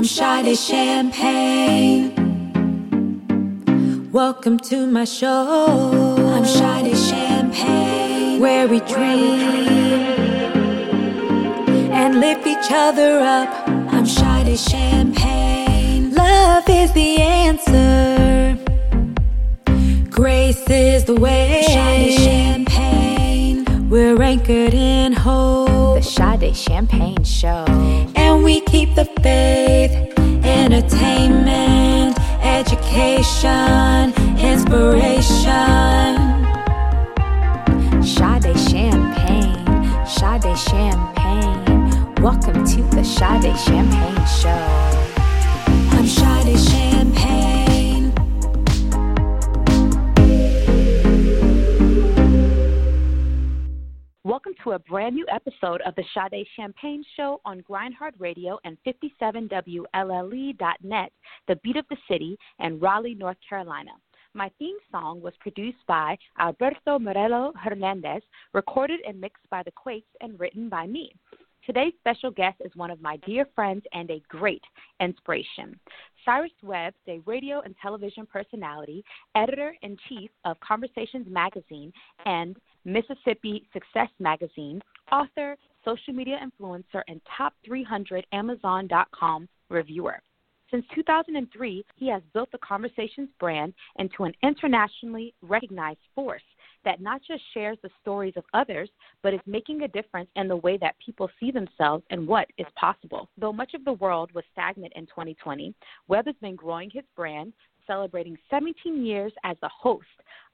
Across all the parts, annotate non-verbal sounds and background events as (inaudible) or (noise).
I'm Sade Champagne. Welcome to my show. I'm Sade Champagne. Where we dream and lift each other up. I'm Sade Champagne. Love is the answer. Grace is the way. Sade Champagne. We're anchored in hope. The Sade Champagne Show. And we keep the faith. Entertainment, education, inspiration. Sade Champagne. Sade Champagne. Welcome to the Sade Champagne Show. I'm Sade Champagne. Welcome to a brand new episode of the Sade Champagne Show on Grindhard Radio and 57WLLE.net, the beat of the city, and Raleigh, North Carolina. My theme song was produced by Alberto Morello Hernandez, recorded and mixed by the Quakes, and written by me. Today's special guest is one of my dear friends and a great inspiration. Cyrus Webb is a radio and television personality, editor in chief of Conversations Magazine and Mississippi Success Magazine, author, social media influencer, and top 300 Amazon.com reviewer. Since 2003, he has built the Conversations brand into an internationally recognized force that not just shares the stories of others, but is making a difference in the way that people see themselves and what is possible. Though much of the world was stagnant in 2020, Webb has been growing his brand, celebrating 17 years as the host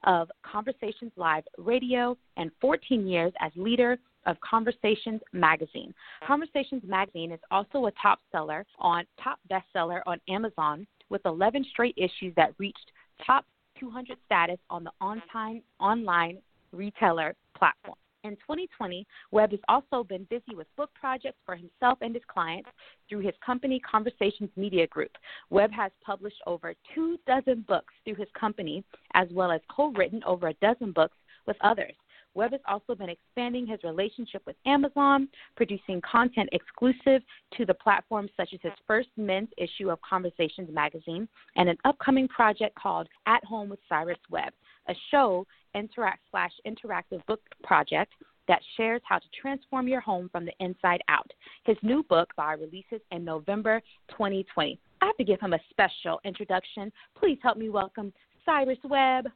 of Conversations Live Radio and 14 years as leader of Conversations Magazine. Conversations Magazine is also a top seller on top bestseller on Amazon with 11 straight issues that reached top 200 status on the on-time online retailer platform. In 2020, Webb has also been busy with book projects for himself and his clients through his company Conversations Media Group. Webb has published over two dozen books through his company, as well as co written over a dozen books with others. Webb has also been expanding his relationship with Amazon, producing content exclusive to the platform, such as his first men's issue of Conversations magazine and an upcoming project called At Home with Cyrus Webb, a show interact slash interactive book project that shares how to transform your home from the inside out. His new book by releases in November 2020. I have to give him a special introduction. Please help me welcome Cyrus Webb.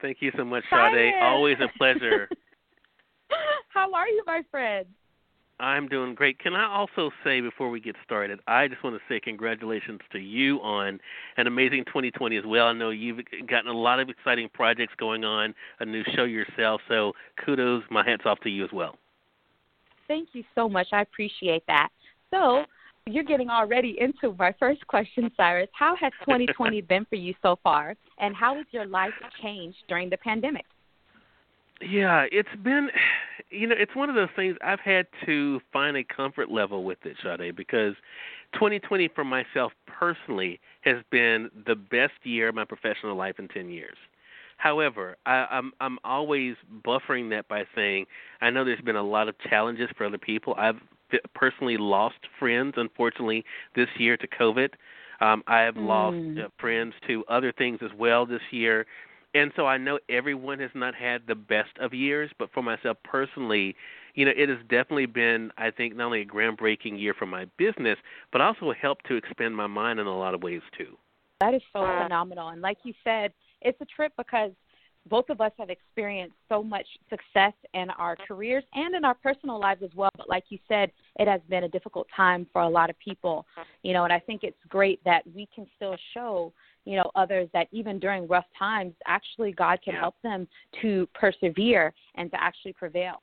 Thank you so much, Sade. Always a pleasure. (laughs) How are you, my friend? I'm doing great. Can I also say before we get started, I just want to say congratulations to you on an amazing 2020 as well. I know you've gotten a lot of exciting projects going on, a new show yourself, so kudos, my hats off to you as well. Thank you so much. I appreciate that. So, you're getting already into my first question, Cyrus. How has (laughs) 2020 been for you so far, and how has your life changed during the pandemic? Yeah, it's been, you know, it's one of those things I've had to find a comfort level with it, Sade, because 2020 for myself personally has been the best year of my professional life in 10 years. However, I, I'm I'm always buffering that by saying I know there's been a lot of challenges for other people. I've personally lost friends, unfortunately, this year to COVID. Um, I have mm. lost uh, friends to other things as well this year. And so I know everyone has not had the best of years, but for myself personally, you know, it has definitely been, I think, not only a groundbreaking year for my business, but also helped to expand my mind in a lot of ways too. That is so phenomenal. And like you said, it's a trip because both of us have experienced so much success in our careers and in our personal lives as well. But like you said, it has been a difficult time for a lot of people, you know, and I think it's great that we can still show, you know, others that even during rough times, actually God can yeah. help them to persevere and to actually prevail.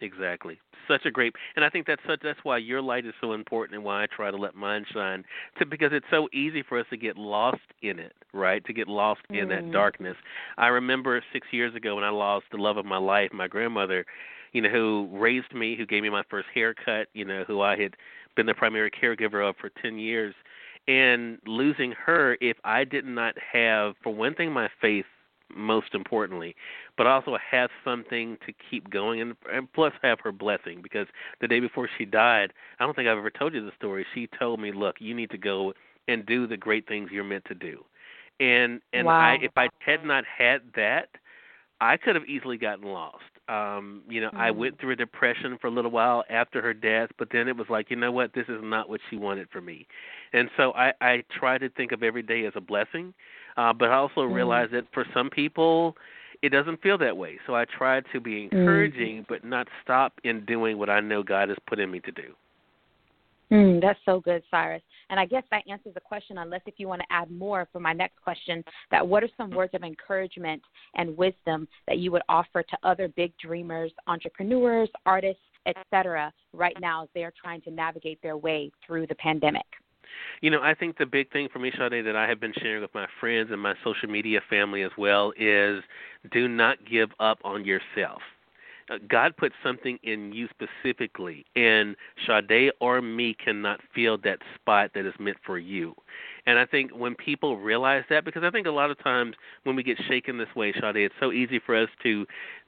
Exactly. Such a great, and I think that's such, that's why your light is so important, and why I try to let mine shine. To, because it's so easy for us to get lost in it, right? To get lost mm. in that mm. darkness. I remember six years ago when I lost the love of my life, my grandmother, you know, who raised me, who gave me my first haircut, you know, who I had been the primary caregiver of for ten years, and losing her, if I did not have, for one thing, my faith most importantly, but also have something to keep going, and, and plus have her blessing. Because the day before she died, I don't think I've ever told you the story. She told me, "Look, you need to go and do the great things you're meant to do." And and wow. I, if I had not had that, I could have easily gotten lost. Um, you know, mm-hmm. I went through a depression for a little while after her death, but then it was like, you know what, this is not what she wanted for me. And so I, I try to think of every day as a blessing, uh, but I also mm-hmm. realize that for some people, it doesn't feel that way. So I try to be mm-hmm. encouraging, mm-hmm. but not stop in doing what I know God has put in me to do. Mm, that's so good, Cyrus. And I guess that answers the question, unless if you want to add more for my next question, that what are some words of encouragement and wisdom that you would offer to other big dreamers, entrepreneurs, artists, etc., right now as they're trying to navigate their way through the pandemic? You know, I think the big thing for me, Sade, that I have been sharing with my friends and my social media family as well is do not give up on yourself. Uh, God put something in you specifically, and Sade or me cannot fill that spot that is meant for you. And I think when people realize that, because I think a lot of times when we get shaken this way, Sade, it's so easy for us to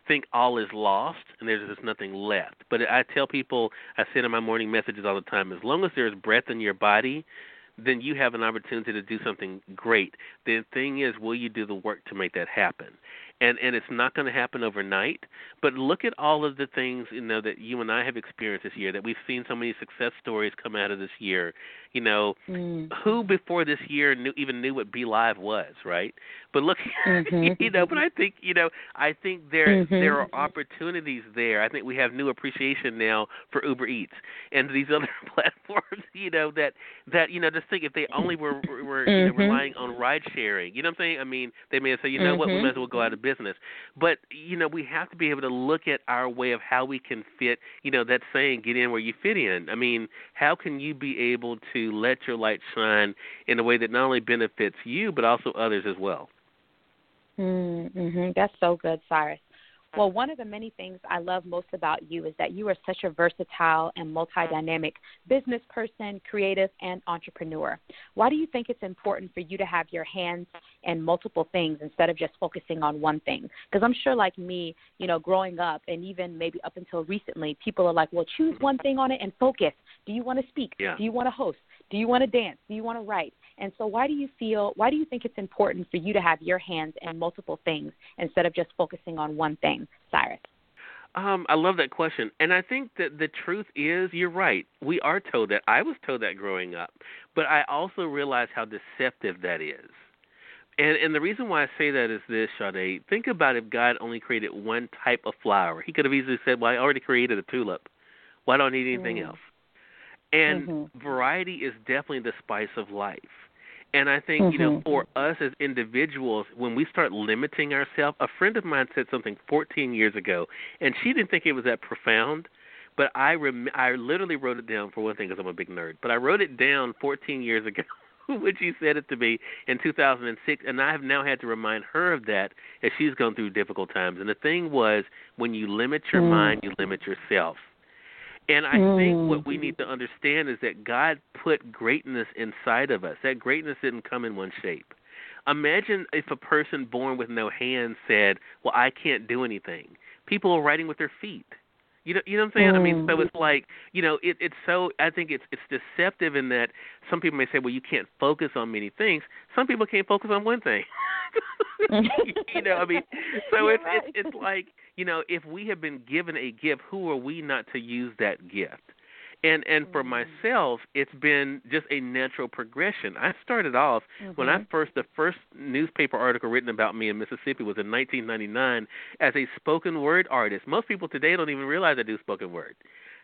think all is lost and there's just nothing left. But I tell people, I say in my morning messages all the time, as long as there's breath in your body, then you have an opportunity to do something great. The thing is, will you do the work to make that happen? And and it's not going to happen overnight. But look at all of the things you know that you and I have experienced this year. That we've seen so many success stories come out of this year. You know, mm. who before this year knew even knew what BeLive was, right? But look, (laughs) mm-hmm. you know. But I think you know, I think there mm-hmm. there are opportunities there. I think we have new appreciation now for Uber Eats and these (laughs) other (laughs) platforms. You know that that you know just think if they only were were mm-hmm. you know, relying on ride sharing. You know what I'm saying? I mean, they may say, you know what, we Mm-hmm. might as well go out of business. But you know, we have to be able to look at our way of how we can fit. You know, that saying, "Get in where you fit in." I mean, how can you be able to let your light shine in a way that not only benefits you but also others as well? Mm-hmm. That's so good, Cyrus. Well, one of the many things I love most about you is that you are such a versatile and multi dynamic business person, creative, and entrepreneur. Why do you think it's important for you to have your hands in multiple things instead of just focusing on one thing? Because I'm sure, like me, you know, growing up and even maybe up until recently, people are like, well, choose one thing on it and focus. Do you want to speak? Yeah. Do you want to host? Do you want to dance? Do you want to write? And so, why do you feel? Why do you think it's important for you to have your hands in multiple things instead of just focusing on one thing, Cyrus? Um, I love that question, and I think that the truth is, you're right. We are told that. I was told that growing up, but I also realize how deceptive that is. And and the reason why I say that is this, Sade. Think about if God only created one type of flower. He could have easily said, "Well, I already created a tulip. Why do I need anything mm. else?" And mm-hmm. variety is definitely the spice of life. And I think, mm-hmm. you know, for us as individuals, when we start limiting ourselves, a friend of mine said something 14 years ago, and she didn't think it was that profound. But I rem- I literally wrote it down for one thing because I'm a big nerd. But I wrote it down 14 years ago (laughs) when she said it to me in 2006, and I have now had to remind her of that as she's gone through difficult times. And the thing was, when you limit your mm. mind, you limit yourself. And I mm. think what we need to understand is that God put greatness inside of us. That greatness didn't come in one shape. Imagine if a person born with no hands said, "Well, I can't do anything." People are writing with their feet. You know, you know what I'm saying? Mm. I mean, so it's like, you know, it, it's so. I think it's it's deceptive in that some people may say, "Well, you can't focus on many things." Some people can't focus on one thing. (laughs) you know, I mean, so You're it's right. it's it's like you know, if we have been given a gift, who are we not to use that gift? And and for Mm. myself, it's been just a natural progression. I started off when I Mhm. first the first newspaper article written about me in Mississippi was in 1999 as a spoken word artist. Most people today don't even realize I do spoken word.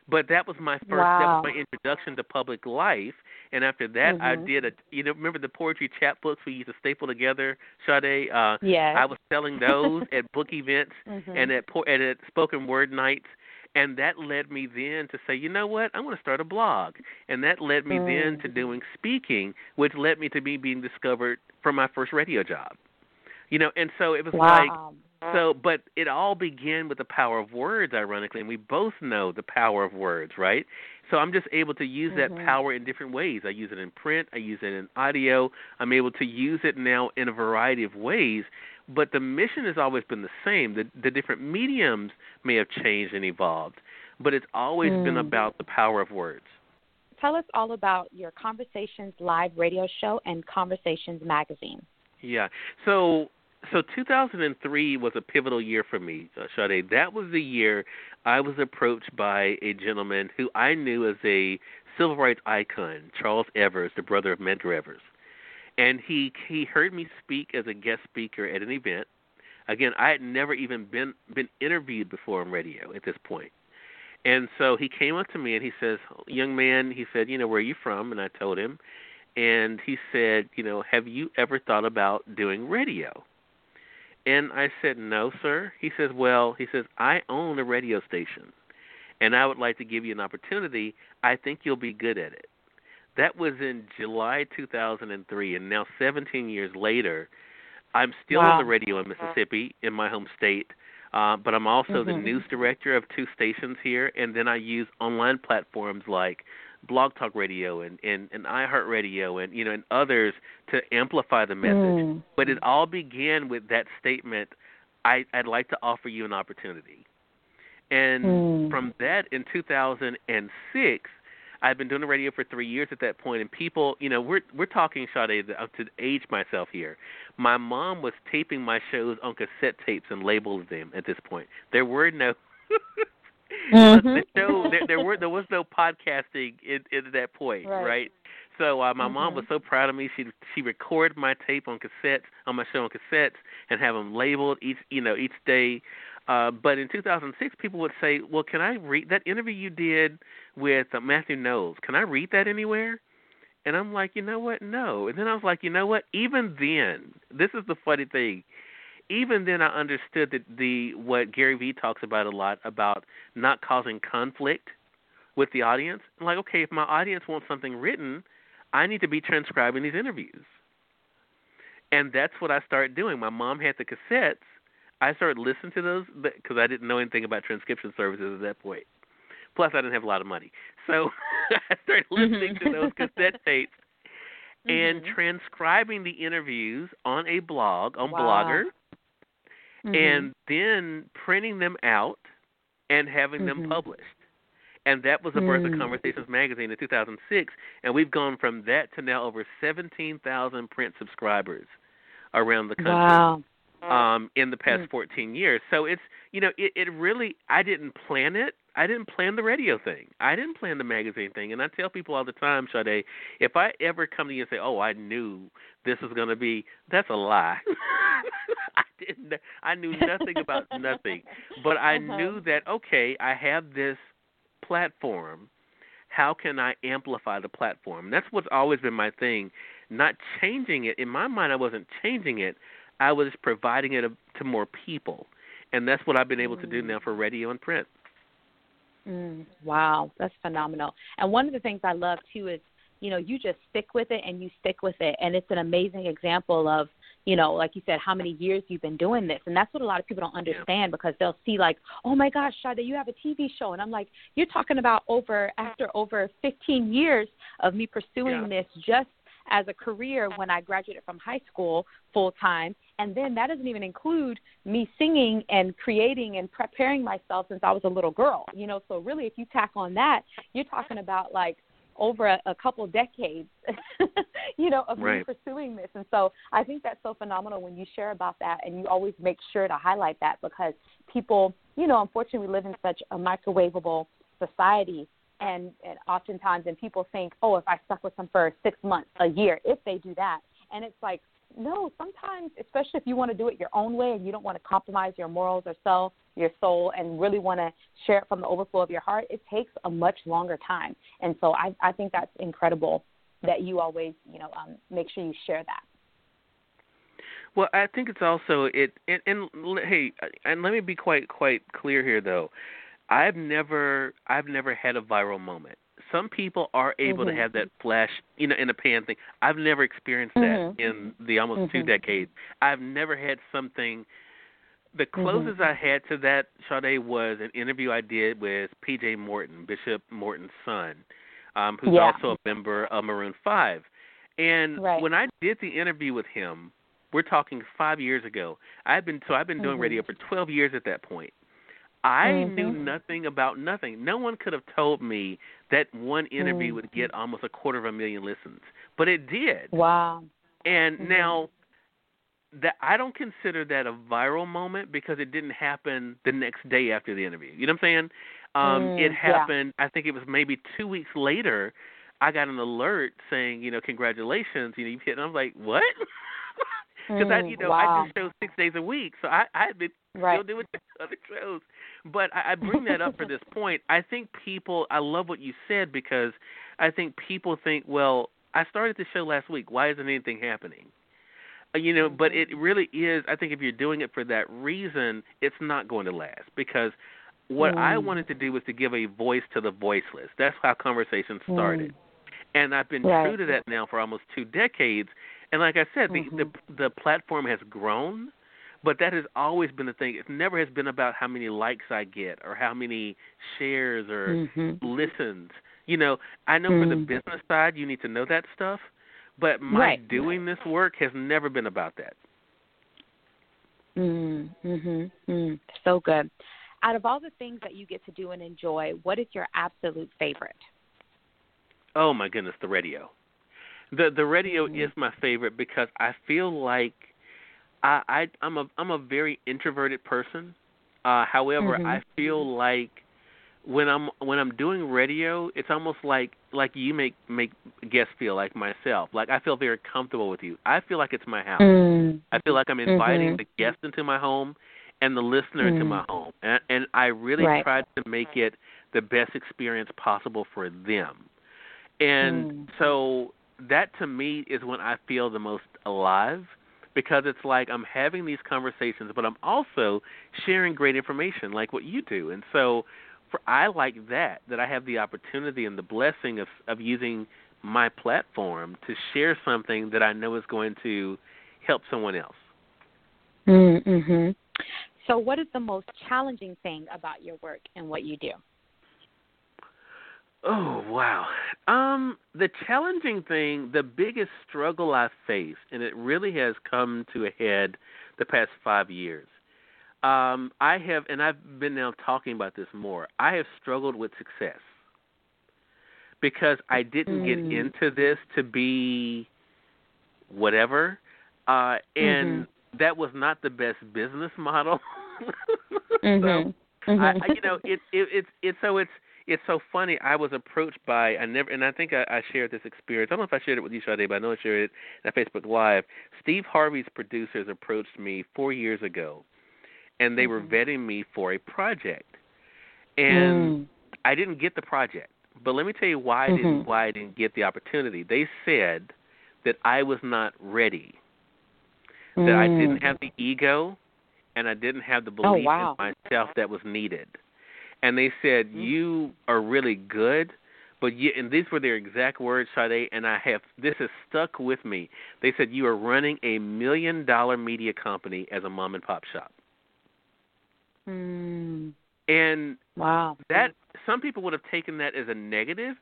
But that was my first that was my introduction to public life. And after that I Mhm. did a you know, remember the poetry chapbooks we used to staple together, Sade? Uh Yes. I was selling those (laughs) at book events Mhm. and at, po- and at spoken word nights and that led me then to say, you know what, I'm going to start a blog, and that led me then to Mm. doing speaking, which led me to me being discovered for my first radio job. You know, and so it was like wow. So, but it all began with the power of words, ironically, and we both know the power of words, right? So I'm just able to use that Mhm. power in different ways. I use it in print, I use it in audio. I'm able to use it now in a variety of ways but the mission has always been the same. The the different mediums may have changed and evolved, but it's always mm. been about the power of words. Tell us all about your Conversations live radio show and Conversations magazine. Yeah. So so 2003 was a pivotal year for me, uh, Sade. That was the year I was approached by a gentleman who I knew as a civil rights icon, Charles Evers, the brother of Medgar Evers. And he he heard me speak as a guest speaker at an event. Again, I had never even been been interviewed before on radio at this point. And so he came up to me and he says, "Young man," he said, "You know, where are you from?" And I told him, and he said, "You know, have you ever thought about doing radio?" And I said, "No, sir." He says, "Well," he says, "I own a radio station, and I would like to give you an opportunity. I think you'll be good at it." That was in July 2003, and now 17 years later, I'm still wow. on the radio in Mississippi, in my home state. Uh, but I'm also mm-hmm. the news director of two stations here, and then I use online platforms like Blog Talk Radio and and, and iHeartRadio and you know and others to amplify the message. Mm. But it all began with that statement. I, I'd like to offer you an opportunity. And mm. from that, in 2006, I've been doing the radio for three years at that point, and people, you know, we're we're talking, Sade, to age myself here. My mom was taping my shows on cassette tapes and labeled them at this point. There were no. (laughs) mm-hmm. the show, there, there were there was no podcasting at, at that point, right? right? So uh, my mm-hmm. mom was so proud of me. She she recorded my tape on cassettes on my show on cassettes and have them labeled each you know each day. Uh, but in 2006, people would say, "Well, can I read that interview you did with uh, Matthew Knowles? Can I read that anywhere?" And I'm like, you know what? No. And then I was like, you know what? Even then, this is the funny thing. Even then, I understood that the what Gary Vee talks about a lot about not causing conflict with the audience. I'm like, okay, if my audience wants something written, I need to be transcribing these interviews. And that's what I started doing. My mom had the cassettes, I started listening to those because I didn't know anything about transcription services at that point. Plus, I didn't have a lot of money, so (laughs) I started listening to those cassette tapes (laughs) and Mm-hmm. transcribing the interviews on a blog on Wow. Blogger, Mhm. and then printing them out and having them Mhm. published. And that was the birth Mm. of Conversations Magazine in 2006, and we've gone from that to now over 17,000 print subscribers around the country wow. um in the past Mm. 14 years. So it's you know it it really I didn't plan it. I didn't plan the radio thing. I didn't plan the magazine thing. And I tell people all the time, Sade, if I ever come to you and say, "Oh, I knew this was going to be," that's a lie. (laughs) I didn't. I knew nothing about nothing, (laughs) but I Uh-huh. knew that okay, I have this platform. How can I amplify the platform? That's what's always been my thing. Not changing it. In my mind, I wasn't changing it. I was providing it to more people, and that's what I've been able to do now for radio and print. Mm, wow, that's phenomenal. And one of the things I love too is, you know, you just stick with it and you stick with it, and it's an amazing example of, you know, like you said, how many years you've been doing this, and that's what a lot of people don't understand because they'll see like, oh my gosh, Sade, you have a TV show, and I'm like, you're talking about over after over 15 years of me pursuing Yeah. this just as a career when I graduated from high school full time. And then that doesn't even include me singing and creating and preparing myself since I was a little girl. You know, so really, if you tack on that, you're talking about like over a, a couple decades, (laughs) you know, of Right. me pursuing this. And so I think that's so phenomenal when you share about that, and you always make sure to highlight that because people, you know, unfortunately, we live in such a microwavable society and, and oftentimes and people think oh if i stuck with them for six months a year if they do that and it's like no sometimes especially if you want to do it your own way and you don't want to compromise your morals or self your soul and really want to share it from the overflow of your heart it takes a much longer time and so i i think that's incredible that you always you know um make sure you share that Well, I think it's also it, and, and hey, and let me be quite quite clear here though. I've never I've never had a viral moment. Some people are able Mhm. to have that flash, you know, in the pan thing. I've never experienced that Mhm. in the almost two Mhm. decades. I've never had something. The Mm-hmm. closest I had to that, Sade, was an interview I did with P.J. Morton, Bishop Morton's son, um, who's Yeah. also a member of Maroon Five. And Right. when I did the interview with him, We're talking five years ago. I've been so I've been doing Mhm. radio for 12 years at that point. I Mhm. knew nothing about nothing. No one could have told me that one interview Mm. would get almost a quarter of a million listens, but it did. Wow. And Mhm. now that I don't consider that a viral moment because it didn't happen the next day after the interview. You know what I'm saying? Um Mm, it yeah. happened I think it was maybe 2 weeks later I got an alert saying, you know, congratulations, you know, you've hit and I was like, "What?" (laughs) Because I, Mm, you know, wow. I do show six days a week, so I I had been Right. still doing (laughs) other shows. But I, I bring that up for this (laughs) point. I think people. I love what you said because I think people think, well, I started the show last week. Why isn't anything happening? Uh, You know, but it really is. I think if you're doing it for that reason, it's not going to last because what I Mm. wanted to do was to give a voice to the voiceless. That's how conversations started. Mm. And I've been Right. true to that now for almost two decades. And like I said, Mhm. the, the the platform has grown, but that has always been the thing. It never has been about how many likes I get or how many shares or Mhm. listens. You know, I know for the Mm. business side, you need to know that stuff, but my Right. doing this work has never been about that. Mm, mhm. Mm. So good. Out of all the things that you get to do and enjoy, what is your absolute favorite? Oh my goodness, the radio. The the radio Mhm. is my favorite because I feel like I, I I'm a I'm a very introverted person. Uh however, Mhm. I feel like when I'm when I'm doing radio, it's almost like like you make make guests feel like myself. Like I feel very comfortable with you. I feel like it's my house. Mm. I feel like I'm inviting Mhm. the guest into my home and the listener into Mm. my home. And, and I really Right. tried to make it the best experience possible for them. And Mm. so that to me is when I feel the most alive because it's like I'm having these conversations but I'm also sharing great information like what you do. And so for I like that that I have the opportunity and the blessing of of using my platform to share something that I know is going to help someone else. Mm-hmm. So, what is the most challenging thing about your work and what you do? Oh wow. Um the challenging thing, the biggest struggle I face and it really has come to a head the past 5 years. Um I have and I've been now talking about this more. I have struggled with success. Because I didn't get Mm. into this to be whatever. Uh and that was not the best business (laughs) model. so Mm-hmm. I, I you know it it it's it's so it's it's so funny. I was approached by I never and I think I, I shared this experience. I don't know if I shared it with you, Sade, but I know I shared it on Facebook Live. Steve Harvey's producers approached me four years ago, and they were Mhm. vetting me for a project, and Mm. I didn't get the project. But let me tell you why I didn't Mhm. why I didn't get the opportunity. They said that I was not ready, that I didn't have the ego, and I didn't have the Mm. Oh, belief wow. in myself that was needed and they said Mhm. you are really good but you and these were their exact words Sade and I have this has stuck with me they said you are running a million dollar media company as a mom and pop shop Mm. and Wow. that some people would have taken that as a negative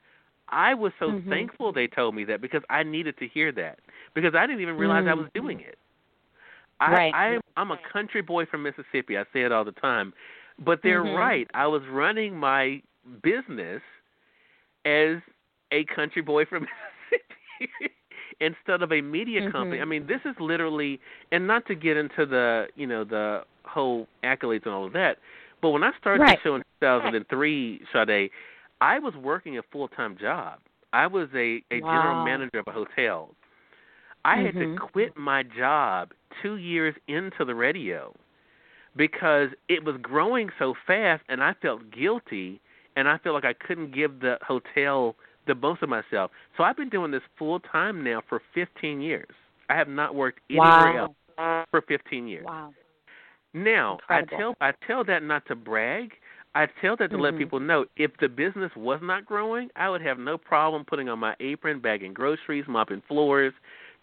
I was so Mhm. thankful they told me that because I needed to hear that because I didn't even realize I Mm. was doing it I Right. I I'm a country boy from Mississippi I say it all the time but they're Mhm. right. I was running my business as a country boy from (laughs) Mississippi instead of a media company. Mhm. I mean, this is literally and not to get into the, you know, the whole accolades and all of that, but when I started Right. the show in 2003, Sade, I was working a full-time job. I was a a general manager of a hotel. I had Mhm. to quit my job 2 years into the radio because it was growing so fast and I felt guilty and I felt like I couldn't give the hotel the most of myself. So I've been doing this full time now for 15 years. I have not worked anywhere Wow. else for 15 years. Wow. Now, Incredible. I tell I tell that not to brag. I tell that to let Mhm. people know if the business was not growing, I would have no problem putting on my apron, bagging groceries, mopping floors,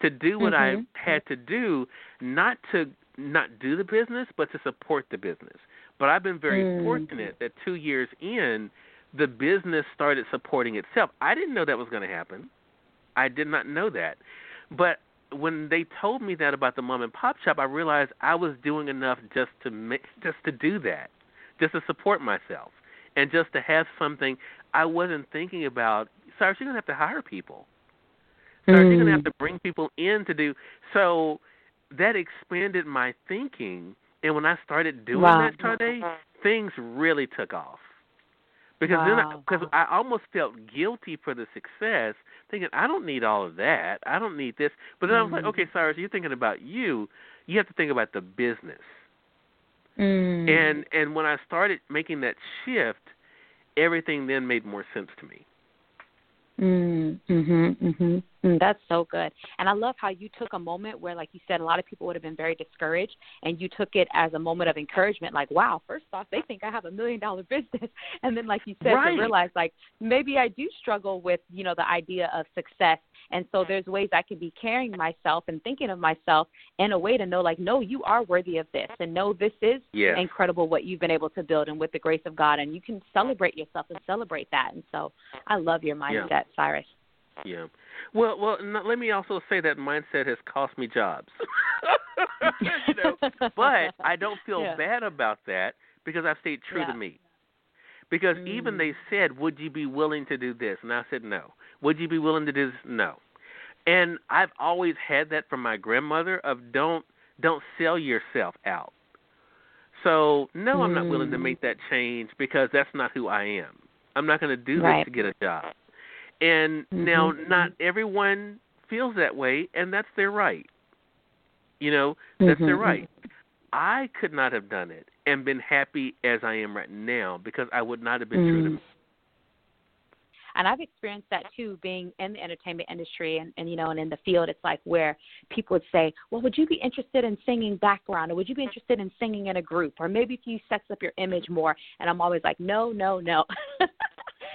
to do what Mhm. I had to do, not to not do the business, but to support the business. But I've been very Mm. fortunate that 2 years in, the business started supporting itself. I didn't know that was going to happen. I did not know that. But when they told me that about the mom and pop shop, I realized I was doing enough just to make, just to do that, just to support myself, and just to have something. I wasn't thinking about. Cyrus, you're gonna have to hire people. Cyrus, you're gonna have to bring people in to do. So that expanded my thinking, and when I started doing Wow. that, Sade, things really took off. Because Wow. then, because I almost felt guilty for the success, thinking I don't need all of that. I don't need this. But then I was like, Mhm. okay, Cyrus, you're thinking about you. You have to think about the business. Mm. And and when I started making that shift, everything then made more sense to me. Mm, mhm, mhm. Mm, that's so good. And I love how you took a moment where, like you said, a lot of people would have been very discouraged, and you took it as a moment of encouragement. Like, wow, first off, they think I have a million dollar (laughs) business, and then, like you said, Right. to realize, like, maybe I do struggle with, you know, the idea of success. And so there's ways I can be carrying myself and thinking of myself in a way to know, like, no, you are worthy of this, and no, this is Yes. incredible what you've been able to build, and with the grace of God, and you can celebrate yourself and celebrate that. And so I love your mindset, Cyrus. Yeah. Well, well. Let me also say that mindset has cost me jobs. (laughs) you know, but I don't (laughs) feel Yeah. bad about that because I've stayed true Yeah. to me. Because even Mm. they said, "Would you be willing to do this?" and I said, "No." Would you be willing to do this? No. And I've always had that from my grandmother of don't don't sell yourself out. So no, I'm not willing to Mm. make that change because that's not who I am. I'm not going to do this to get a job. And now, Mhm. not everyone feels that way, and that's their right. You know, that's their Mhm. right. I could not have done it and been happy as I am right now because I would not have been true to Mm. me. and I've experienced that too, being in the entertainment industry and, and you know, and in the field. It's like where people would say, "Well, would you be interested in singing background, or would you be interested in singing in a group, or maybe if you sex up your image more?" And I'm always like, "No, no, no." (laughs) and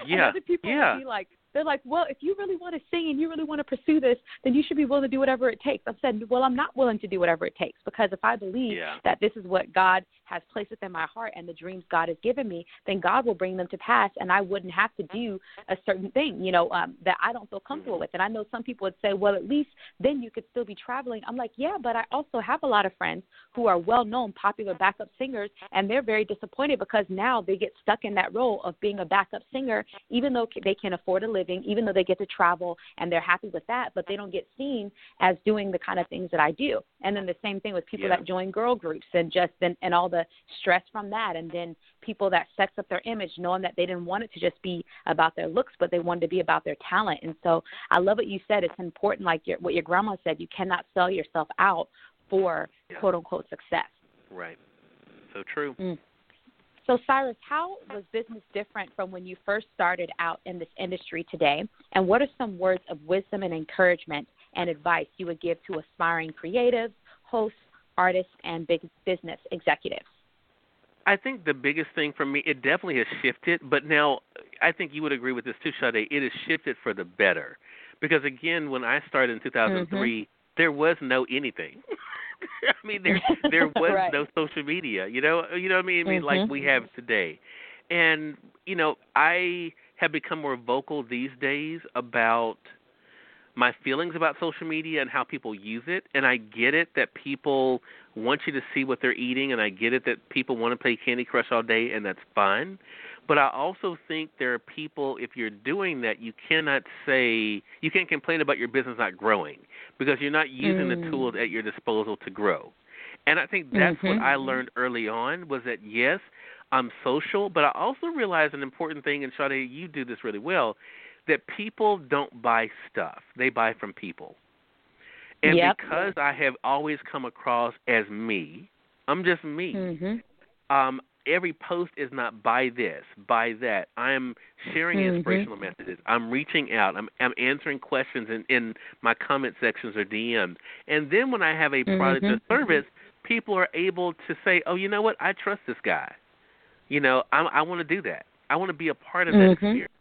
Yeah, other people yeah. would be like, they're like, well, if you really want to sing and you really want to pursue this, then you should be willing to do whatever it takes. I've said, well, I'm not willing to do whatever it takes because if I believe Yeah. that this is what God has placed within my heart and the dreams God has given me, then God will bring them to pass, and I wouldn't have to do a certain thing, you know, um, that I don't feel comfortable with. And I know some people would say, well, at least then you could still be traveling. I'm like, yeah, but I also have a lot of friends who are well-known, popular backup singers, and they're very disappointed because now they get stuck in that role of being a backup singer, even though they can afford a living, even though they get to travel and they're happy with that, but they don't get seen as doing the kind of things that I do. And then the same thing with people Yeah. that join girl groups and just and, and all the stress from that, and then people that sex up their image, knowing that they didn't want it to just be about their looks, but they wanted to be about their talent. And so I love what you said. It's important, like your, what your grandma said. You cannot sell yourself out for Yeah. quote unquote success. Right. So true. Mm. So, Cyrus, how was business different from when you first started out in this industry today? And what are some words of wisdom and encouragement and advice you would give to aspiring creatives, hosts, artists, and big business executives? I think the biggest thing for me, it definitely has shifted, but now I think you would agree with this too, Sade. It has shifted for the better, because again, when I started in 2003, mm-hmm. there was no anything. (laughs) I mean, there (laughs) there was Right. no social media. You know, you know what I mean? I mean, like Mhm. we have today, and you know, I have become more vocal these days about my feelings about social media and how people use it and I get it that people want you to see what they're eating and I get it that people want to play Candy Crush all day and that's fine. But I also think there are people if you're doing that you cannot say you can't complain about your business not growing because you're not using the Mm. tools at your disposal to grow. And I think that's what Mhm. I learned early on was that yes, I'm social, but I also realized an important thing and Sade, you do this really well that people don't buy stuff; they buy from people. And Yep. because I have always come across as me, I'm just me. Mhm. Um, every post is not buy this, buy that. I'm sharing Mhm. inspirational messages. I'm reaching out. I'm, I'm answering questions in, in my comment sections or DMs. And then when I have a product or Mhm. service, people are able to say, "Oh, you know what? I trust this guy. You know, I, I want to do that. I want to be a part of that Mhm. experience."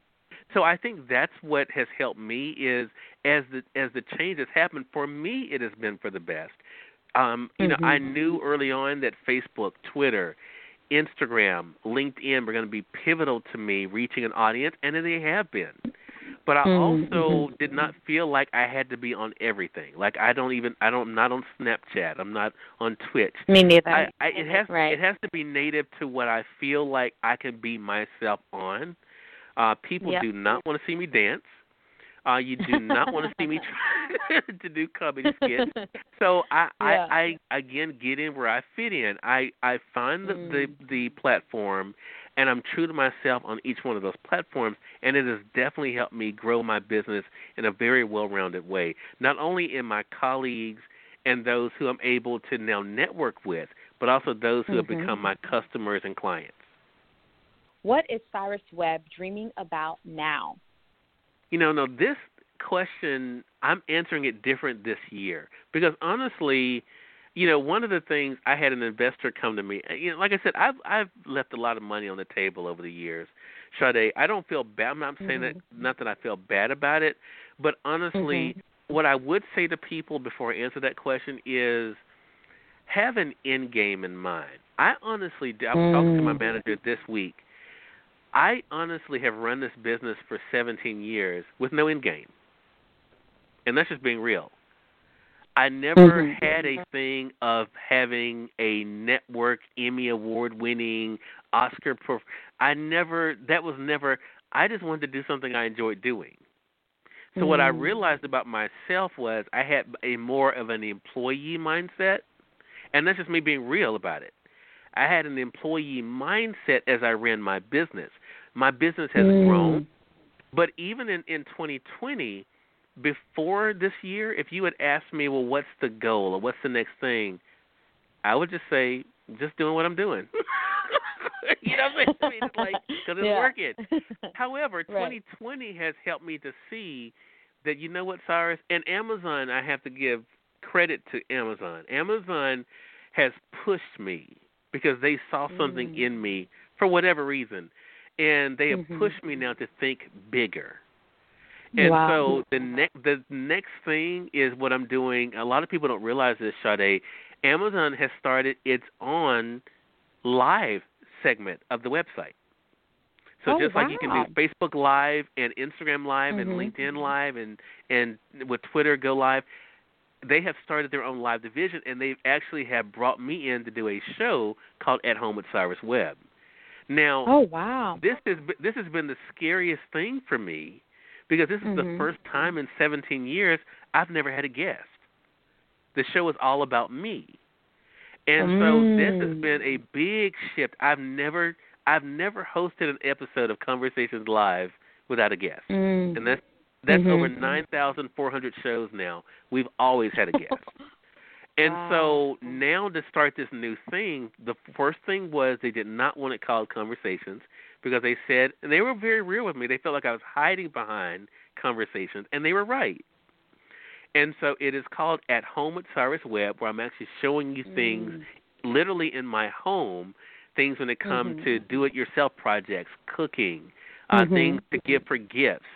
So I think that's what has helped me is as the as the change has happened for me, it has been for the best. Um, you know, I Mhm. knew early on that Facebook, Twitter, Instagram, LinkedIn were going to be pivotal to me reaching an audience, and they have been. but I Mm-hmm. also did not feel like I had to be on everything. Like I don't even I don't I'm not on Snapchat. I'm not on Twitch. Me neither. I, I it has right. it has to be native to what I feel like I can be myself on. Uh people Yep. do not want to see me dance. Uh you do not want to see me try (laughs) to do comedy skits. (laughs) So I, Yeah. I I again get in where I fit in. I I find the, the Mm. the platform and I'm true to myself on each one of those platforms and it has definitely helped me grow my business in a very well-rounded way. Not only in my colleagues and those who I'm able to now network with, but also those who have Mhm. become my customers and clients. What is Cyrus Webb dreaming about now? You know, no, this question I'm answering it different this year because honestly, you know, one of the things I had an investor come to me. Uh, you know, like I said, I've I've left a lot of money on the table over the years. Sade, I don't feel bad. I'm not saying that mm-hmm. not that I feel bad about it, but honestly, mm-hmm. what I would say to people before I answer that question is have an end game in mind. I honestly, I was talking to my Mm. manager this week. I honestly have run this business for 17 years with no end game. And that's just being real. I never Mhm. had a thing of having a network Emmy award winning Oscar prof- I never that was never I just wanted to do something I enjoyed doing. So what I Mm. realized about myself was I had a more of an employee mindset, and that's just me being real about it. I had an employee mindset as I ran my business. My business has Mm. grown, but even in in 2020, before this year, if you had asked me, well, what's the goal or what's the next thing, I would just say, just doing what I'm doing. (laughs) you know what I'm saying? I mean, it's like because it's Yeah. working. (laughs) However, Right. 2020 has helped me to see that you know what, Cyrus, and Amazon. I have to give credit to Amazon. Amazon has pushed me because they saw something Mm. in me for whatever reason, and they have Mhm. pushed me now to think bigger. And Wow. so the next the next thing is what I'm doing. A lot of people don't realize this, Sade. Amazon has started its own live segment of the website. So Oh, just like you can do Facebook Live and Instagram Live and Mhm. LinkedIn Live and and with Twitter Go Live, they have started their own live division and they actually have brought me in to do a show called At Home with Cyrus Webb. Now, oh wow. this is this has been the scariest thing for me because this is the Mhm. first time in 17 years I've never had a guest. The show is all about me. And so this has Mm. been a big shift. I've never I've never hosted an episode of Conversations Live without a guest. Mm. And that's that's Mhm. over 9,400 shows now. We've always had a guest. (laughs) And Wow. so now to start this new thing, the first thing was they did not want it called Conversations because they said, and they were very real with me, they felt like I was hiding behind Conversations, and they were right. And so it is called At Home with Cyrus Webb, where I'm actually showing you things Mm. literally in my home, things when it comes Mhm. to do it yourself projects, cooking, uh, Mhm. things to give for gifts.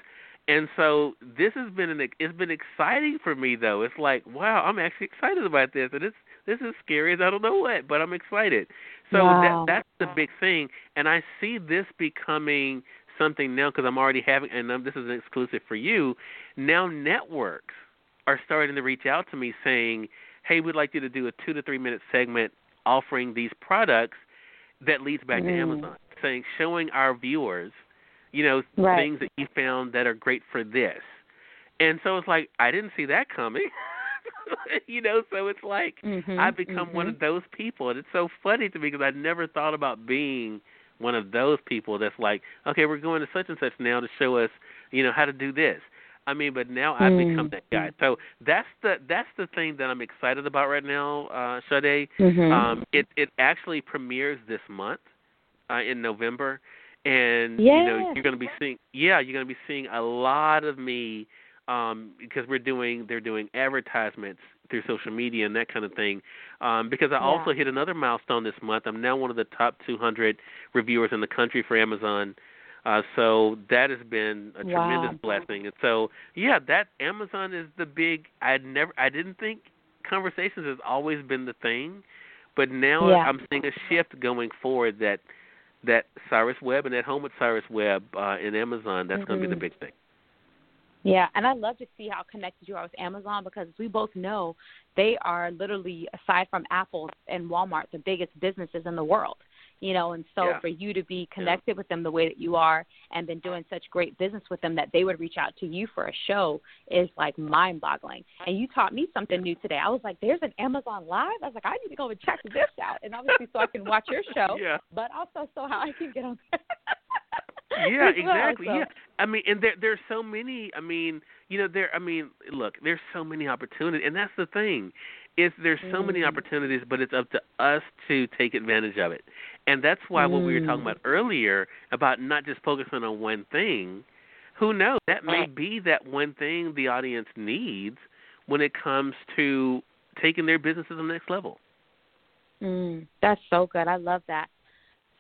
And so this has been an it's been exciting for me though. It's like, wow, I'm actually excited about this and it's this is scary as I don't know what, but I'm excited. So Wow. that that's the big thing and I see this becoming something now because I'm already having and um, this is an exclusive for you. Now networks are starting to reach out to me saying, "Hey, we'd like you to do a 2 to 3 minute segment offering these products that leads back to Mm. Amazon, saying showing our viewers, you know, Right. things that you found that are great for this. And so it's like I didn't see that coming. (laughs) you know, so it's like Mhm. I've become one Mhm. of those people, and it's so funny to me because I never thought about being one of those people that's like, okay, we're going to such and such now to show us, you know, how to do this. I mean, but now I've Mm. become that guy. So that's the that's the thing that I'm excited about right now, uh, Sade. Mhm. Um, it it actually premieres this month uh, in November, and you know you're going to be seeing yeah you're going to be seeing a lot of me um, because we're doing they're doing advertisements through social media and that kind of thing. Um, because I Yeah. also hit another milestone this month. I'm now one of the top 200 reviewers in the country for Amazon. Uh, so that has been a Wow. tremendous blessing. And so yeah, that Amazon is the big. I never I didn't think conversations has always been the thing, but now Yeah. I'm seeing a shift going forward that that Cyrus Webb and at home with Cyrus Webb uh, in Amazon that's going to be the Mhm. big thing. Yeah, and I love to see how connected you are with Amazon because we both know they are literally, aside from Apple and Walmart, the biggest businesses in the world. You know, and so Yeah. for you to be connected with them the way that you are and been doing such great business with them that they would reach out to you for a show is like mind boggling. And you taught me something new today. I was like, There's an Amazon Live? I was like, I need to go and check this out and obviously so I can watch your (laughs) show. Yeah. But also so how I can get on there. yeah, (laughs) exactly. Yeah, I mean, and there there's so many. I mean, you know, there. I mean, look, there's so many opportunities, and that's the thing, is there's so many Mm. opportunities, but it's up to us to take advantage of it, and that's why what we were talking Mm. about earlier about not just focusing on one thing. Who knows? That may be that one thing the audience needs when it comes to taking their business to the next level. Mm, that's so good. I love that.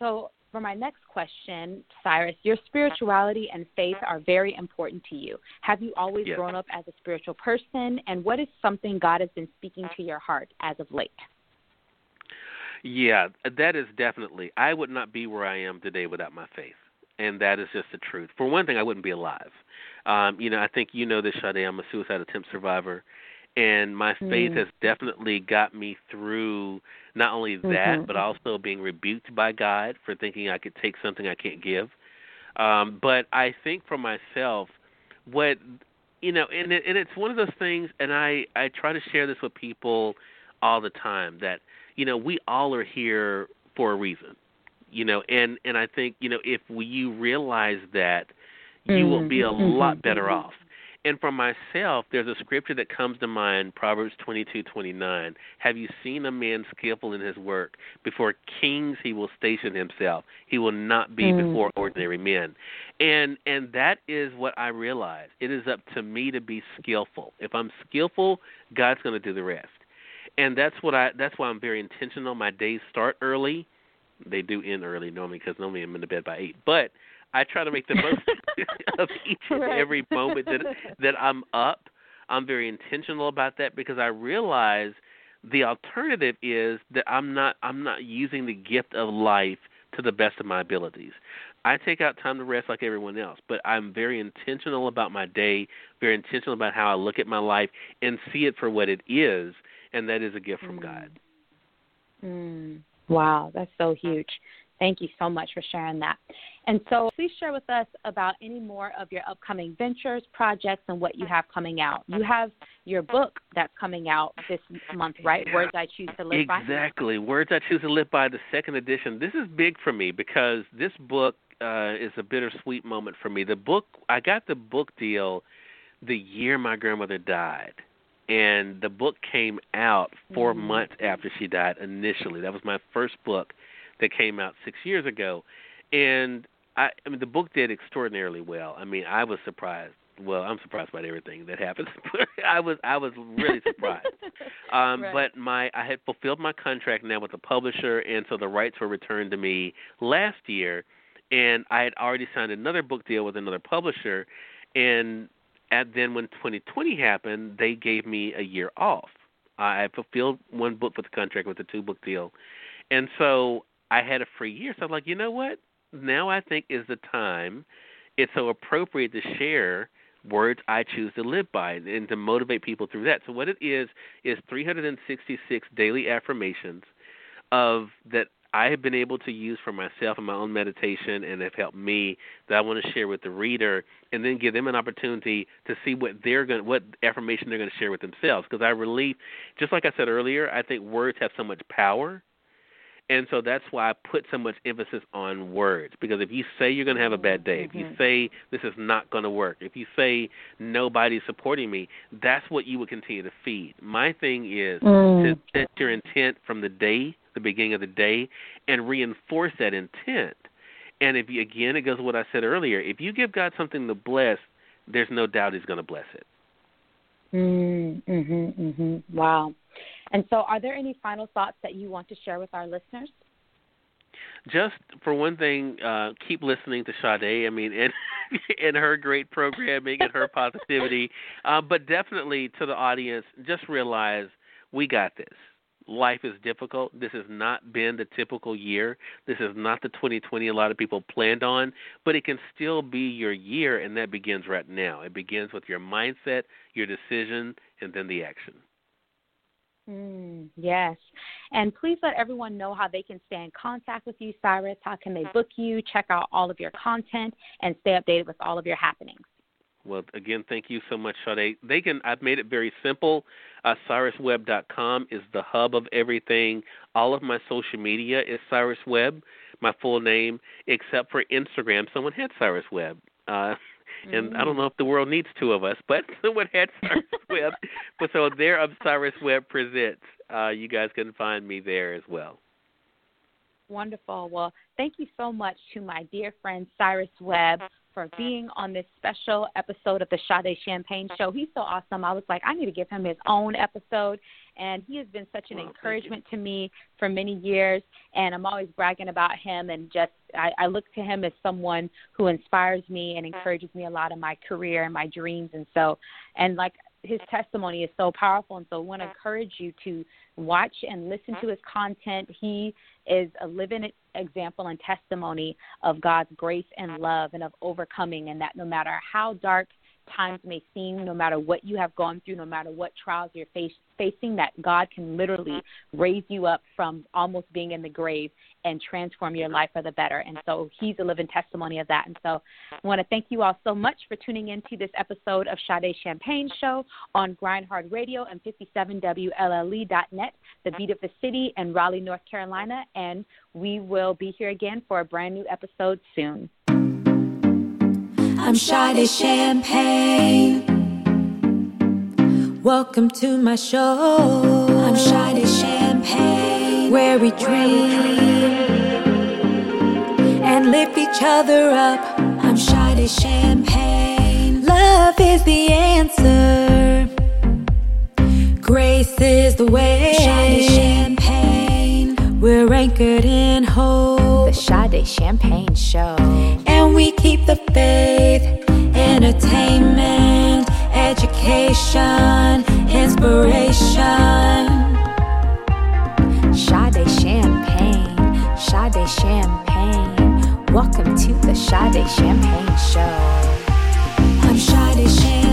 So, for my next question, Cyrus, your spirituality and faith are very important to you. Have you always Yes. grown up as a spiritual person? And what is something God has been speaking to your heart as of late? Yeah, that is definitely. I would not be where I am today without my faith, and that is just the truth. For one thing, I wouldn't be alive. Um, you know, I think you know this, Sade. I'm a suicide attempt survivor, and my faith Mm. has definitely got me through not only that, Mhm. but also being rebuked by God for thinking I could take something I can't give. Um, but I think for myself, what you know, and it, and it's one of those things, and I I try to share this with people all the time that you know we all are here for a reason, you know, and and I think you know if we, you realize that, you will be a Mhm, lot mhm, better off. And for myself, there's a scripture that comes to mind, Proverbs 22:29. Have you seen a man skillful in his work? Before kings he will station himself. He will not be Mm. before ordinary men. And and that is what I realize. It is up to me to be skillful. If I'm skillful, God's going to do the rest. And that's what I that's why I'm very intentional. My days start early. They do end early normally because normally I'm in the bed by 8. But I try to make the most (laughs) of each and Right. every moment that that I'm up. I'm very intentional about that because I realize the alternative is that I'm not I'm not using the gift of life to the best of my abilities. I take out time to rest like everyone else, but I'm very intentional about my day, very intentional about how I look at my life and see it for what it is, and that is a gift from Mm. God. Mm, wow, that's so huge. Thank you so much for sharing that. And so, please share with us about any more of your upcoming ventures, projects, and what you have coming out. You have your book that's coming out this month, right? Yeah. Words I Choose to Live By. Exactly. Words I Choose to Live By, the second edition. This is big for me because this book uh, is a bittersweet moment for me. The book, I got the book deal the year my grandmother died. And the book came out 4 Mm. months after she died initially. That was my first book that came out six years ago. And I, I mean, the book did extraordinarily well. I mean, I was surprised. Well, I'm surprised by everything that happens. (laughs) I was, I was really surprised. (laughs) Um, Right. But my I had fulfilled my contract now with the publisher, and so the rights were returned to me last year, and I had already signed another book deal with another publisher, and and then when 2020 happened, they gave me a year off. I fulfilled one book with the contract with the two book deal, and so I had a free year. So I'm like, you know what? Now I think is the time. It's so appropriate to share words I choose to live by and to motivate people through that. So what it is is 366 daily affirmations of that I have been able to use for myself in my own meditation and have helped me that I want to share with the reader and then give them an opportunity to see what they're going what affirmation they're going to share with themselves because I believe just like I said earlier, I think words have so much power. And so that's why I put so much emphasis on words because if you say you're going to have a bad day, if you Mhm. say this is not going to work, if you say nobody's supporting me, that's what you would continue to feed. My thing is Mm. to set your intent from the day, the beginning of the day, and reinforce that intent. And if you, again, it goes to what I said earlier. If you give God something to bless, there's no doubt He's going to bless it. Mm, mhm, mm mhm. Wow. And so, are there any final thoughts that you want to share with our listeners? Just for one thing, uh, keep listening to Sade. I mean, and (laughs) and her great programming and her positivity. (laughs) Uh, but definitely to the audience, just realize we got this. life is difficult. This has not been the typical year. This is not the 2020 a lot of people planned on, but it can still be your year, and that begins right now. It begins with your mindset, your decision, and then the action. Mm, yes. And please let everyone know how they can stay in contact with you, Cyrus. How can they book you, check out all of your content, and stay updated with all of your happenings? Well, again, thank you so much, Sade. They can. I've made it very simple. Uh, CyrusWebb.com is the hub of everything. All of my social media is Cyrus Webb, my full name, except for Instagram. Someone had Cyrus Webb. Uh, and I don't know if the world needs two of us, but someone had Cyrus Webb. But so there of Cyrus Webb presents. Uh, you guys can find me there as well. Wonderful. Well, thank you so much to my dear friend Cyrus Webb for being on this special episode of the Sade Champagne Show. He's so awesome. I was like, I need to give him his own episode. And he has been such an encouragement to me for many years. And I'm always bragging about him and just, I, I look to him as someone who inspires me and encourages me a lot in my career and my dreams. And so, and like his testimony is so powerful and so I want to encourage you to watch and listen to his content. He is a living example and testimony of God's grace and love and of overcoming and that no matter how dark times may seem, no matter what you have gone through, no matter what trials you're face, facing, that God can literally raise you up from almost being in the grave and transform your life for the better. And so he's a living testimony of that. And so I want to thank you all so much for tuning into this episode of Sade Champagne Show on Grindhard Radio and 57WLLE.net, the beat of the city in Raleigh, North Carolina. And we will be here again for a brand new episode soon. I'm Sade Champagne. Welcome to my show. I'm Sade Champagne. Where we dream and lift each other up. I'm Sade Champagne. Love is the answer. Grace is the way. Sade Champagne. We're anchored in hope. Sade Champagne Show and we keep the faith. Entertainment, education, inspiration. Sade Champagne, Sade Champagne. Welcome to the Sade Champagne Show. I'm Sade Champagne.